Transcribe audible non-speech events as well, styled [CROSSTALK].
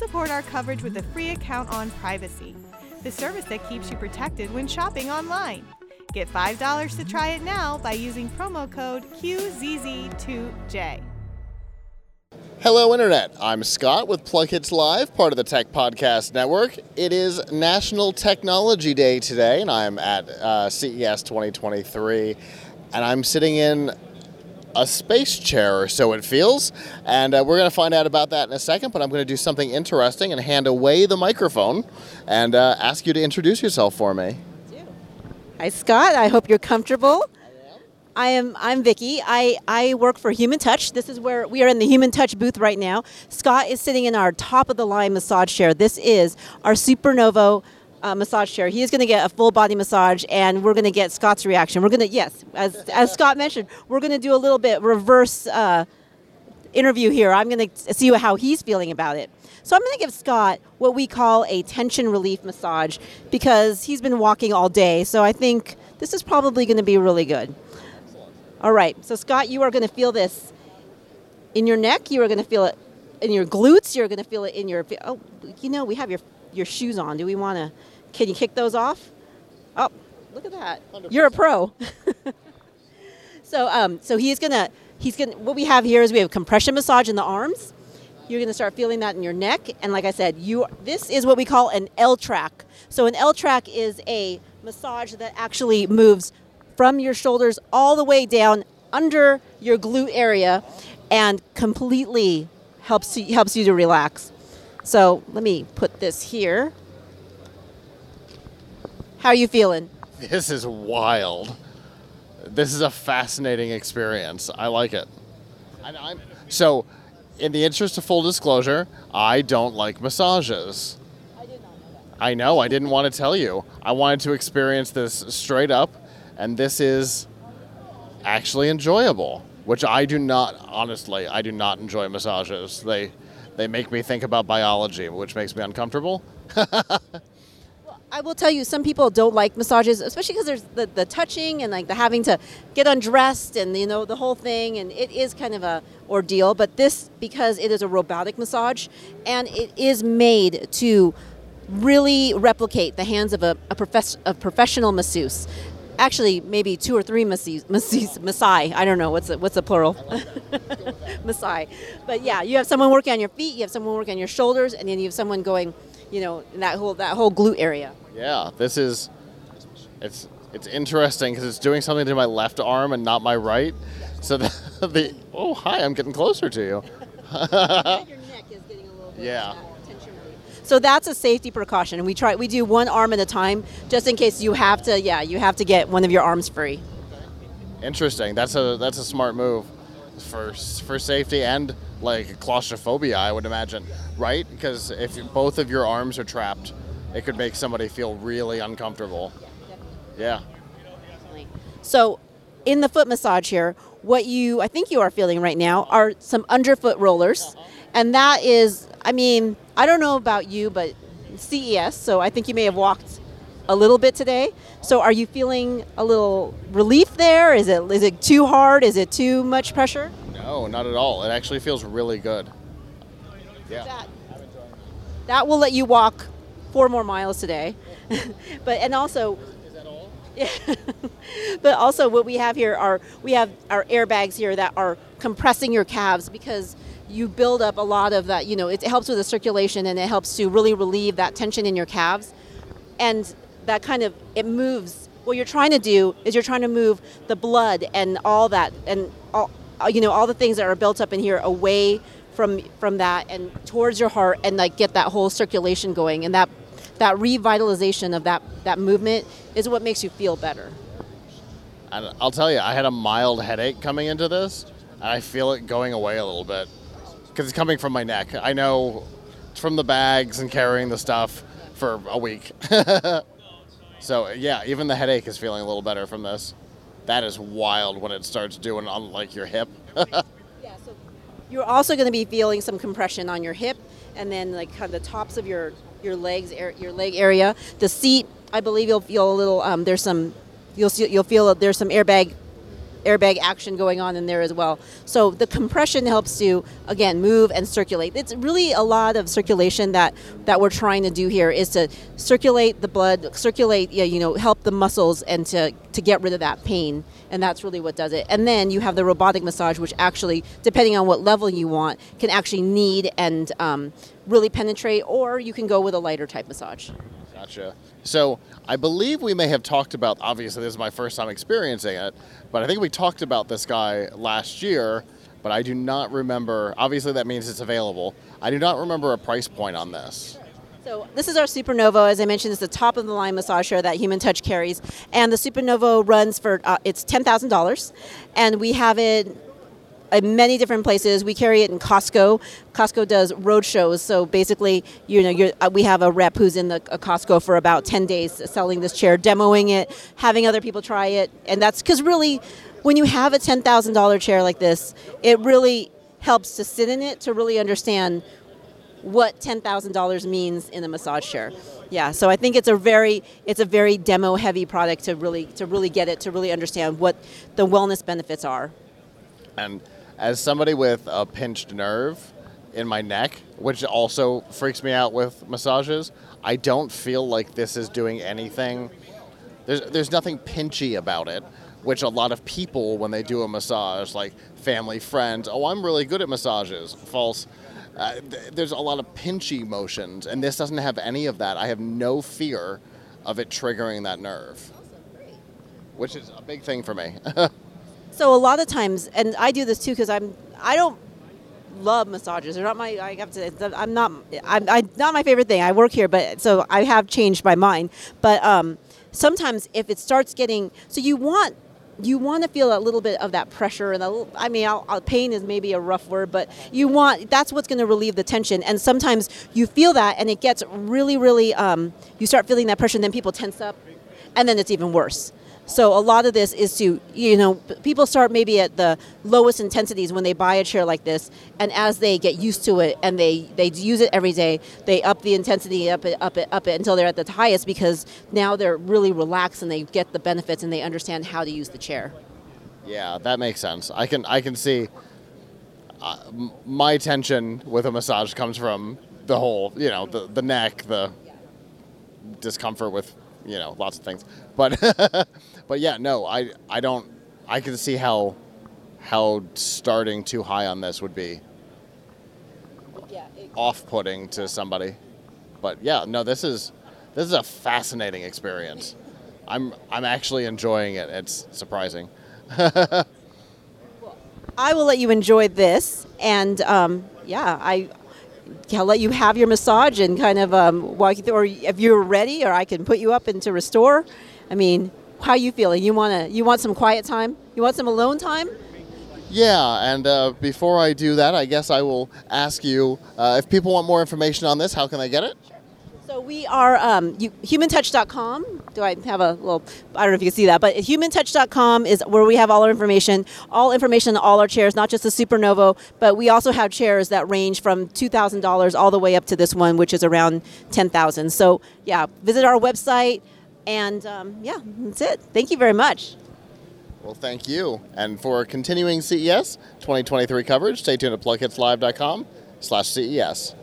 support our coverage with a free account on Privacy, the service that keeps you protected when shopping online. Get $5 to try it now by using promo code QZZ2J. Hello, Internet. I'm Scott with PLUGHITZ Live, part of the Tech Podcast Network. It is National Technology Day today, and I'm at uh, CES 2023, and I'm sitting in a space chair, or so it feels. And uh, we're going to find out about that in a second, but I'm going to do something interesting and hand away the microphone and uh, ask you to introduce yourself for me. Hi, Scott. I hope you're comfortable. I am. I'm Vicky. I, I work for HumanTouch. This is where we are in the HumanTouch booth right now. Scott is sitting in our top of the line massage chair. This is our Supernova uh, massage chair. He is going to get a full body massage, and we're going to get Scott's reaction. We're going to yes, as as Scott mentioned, we're going to do a little bit reverse uh, interview here. I'm going to see how he's feeling about it. So I'm going to give Scott what we call a tension relief massage because he's been walking all day. So I think this is probably going to be really good. All right. So Scott, you are going to feel this in your neck. You are going to feel it in your glutes. You're going to feel it in your. Oh, you know, we have your your shoes on. Do we want to? Can you kick those off? Oh, look at that. you You're a pro. [LAUGHS] so um, so he's gonna he's gonna. What we have here is we have compression massage in the arms. You're gonna start feeling that in your neck, and like I said, you this is what we call an L track. So an L track is a massage that actually moves from your shoulders all the way down under your glute area and completely helps you, helps you to relax. So let me put this here. How are you feeling? This is wild. This is a fascinating experience. I like it. I, so, in the interest of full disclosure, I don't like massages. I did not know that. I know. I didn't want to tell you. I wanted to experience this straight up and this is actually enjoyable, which I do not honestly. I do not enjoy massages. They they make me think about biology, which makes me uncomfortable. [LAUGHS] I will tell you, some people don't like massages, especially because there's the, the touching and like the having to get undressed and you know the whole thing, and it is kind of a ordeal. But this, because it is a robotic massage, and it is made to really replicate the hands of a, a, profess, a professional masseuse actually maybe two or three masseuse, masseuse, massai. I don't know what's the, what's the plural. [LAUGHS] massai, but yeah, you have someone working on your feet, you have someone working on your shoulders, and then you have someone going, you know, in that whole that whole glute area. Yeah, this is it's it's interesting because it's doing something to my left arm and not my right. So [LAUGHS] the, the oh hi, I'm getting closer to you. [LAUGHS] yeah. So that's a safety precaution. And we try we do one arm at a time just in case you have to yeah, you have to get one of your arms free. Interesting. That's a that's a smart move for for safety and like claustrophobia, I would imagine, right? Because if both of your arms are trapped, it could make somebody feel really uncomfortable. Yeah. So, in the foot massage here, what you I think you are feeling right now are some underfoot rollers, and that is I mean, I don't know about you, but CES, so I think you may have walked a little bit today. So are you feeling a little relief there? Is it is it too hard? Is it too much pressure? No, not at all. It actually feels really good. Yeah. That, that will let you walk four more miles today. [LAUGHS] but and also Is that all? Yeah. [LAUGHS] but also what we have here are we have our airbags here that are compressing your calves because you build up a lot of that, you know, it helps with the circulation and it helps to really relieve that tension in your calves. And that kind of, it moves. What you're trying to do is you're trying to move the blood and all that, and all, uh, you know, all the things that are built up in here away from from that and towards your heart and like get that whole circulation going and that that revitalization of that that movement is what makes you feel better. I'll tell you, I had a mild headache coming into this, and I feel it going away a little bit because it's coming from my neck. I know from the bags and carrying the stuff for a week. [LAUGHS] so yeah, even the headache is feeling a little better from this. That is wild when it starts doing on like your hip. [LAUGHS] yeah, so you're also going to be feeling some compression on your hip and then like kind of the tops of your your legs your leg area. The seat, I believe you'll feel a little um, there's some you'll see, you'll feel there's some airbag airbag action going on in there as well. So the compression helps you again move and circulate. It's really a lot of circulation that that we're trying to do here is to circulate the blood, circulate yeah, you know, help the muscles and to to get rid of that pain. And that's really what does it. And then you have the robotic massage, which actually, depending on what level you want, can actually knead and um, really penetrate, or you can go with a lighter type massage. Gotcha. So I believe we may have talked about. Obviously, this is my first time experiencing it, but I think we talked about this guy last year. But I do not remember. Obviously, that means it's available. I do not remember a price point on this. So this is our Supernova. As I mentioned, it's the top of the line massage chair that HumanTouch carries, and the Supernova runs for uh, it's ten thousand dollars, and we have it in many different places. We carry it in Costco. Costco does road shows, so basically, you know, uh, we have a rep who's in the Costco for about ten days selling this chair, demoing it, having other people try it, and that's because really, when you have a ten thousand dollar chair like this, it really helps to sit in it to really understand what ten thousand dollars means in a massage chair. Yeah, so I think it's a very it's a very demo heavy product to really to really get it to really understand what the wellness benefits are. And as somebody with a pinched nerve in my neck, which also freaks me out with massages, I don't feel like this is doing anything. There's there's nothing pinchy about it, which a lot of people when they do a massage, like family, friends, oh, I'm really good at massages. False. Uh, th- there's a lot of pinchy motions, and this doesn't have any of that. I have no fear of it triggering that nerve, which is a big thing for me. [LAUGHS] so a lot of times, and I do this too because I'm I don't love massages. They're not my. I have to. I'm not. I'm, I'm not my favorite thing. I work here, but so I have changed my mind. But um, sometimes if it starts getting, so you want you want to feel a little bit of that pressure and a, I mean I'll, I'll, pain is maybe a rough word but you want that's what's going to relieve the tension and sometimes you feel that and it gets really really um, you start feeling that pressure and then people tense up and then it's even worse so a lot of this is to, you know, people start maybe at the lowest intensities when they buy a chair like this, and as they get used to it and they, they use it every day, they up the intensity, up it, up it, up it until they're at the highest because now they're really relaxed and they get the benefits and they understand how to use the chair. Yeah, that makes sense. I can I can see. Uh, my tension with a massage comes from the whole, you know, the the neck, the discomfort with you know lots of things. But [LAUGHS] but yeah no i i don't i can see how how starting too high on this would be yeah, off-putting to somebody. But yeah no this is this is a fascinating experience. I'm i'm actually enjoying it. It's surprising. [LAUGHS] I will let you enjoy this, and um, yeah, I I'll let you have your massage and kind of um, walk you through, or if you're ready, or I can put you up into restore. I mean, how are you feeling? You want to? You want some quiet time? You want some alone time? Yeah, and uh, before I do that, I guess I will ask you uh, if people want more information on this, how can they get it? So we are um, you, humantouch.com. Do I have a little, I don't know if you can see that, but humantouch.com is where we have all our information, all information on all our chairs, not just the Supernova, but we also have chairs that range from $2,000 all the way up to this one, which is around 10000 So yeah, visit our website, and um, yeah, that's it. Thank you very much. Well, thank you. And for continuing CES 2023 coverage, stay tuned at plughitslive.com slash CES.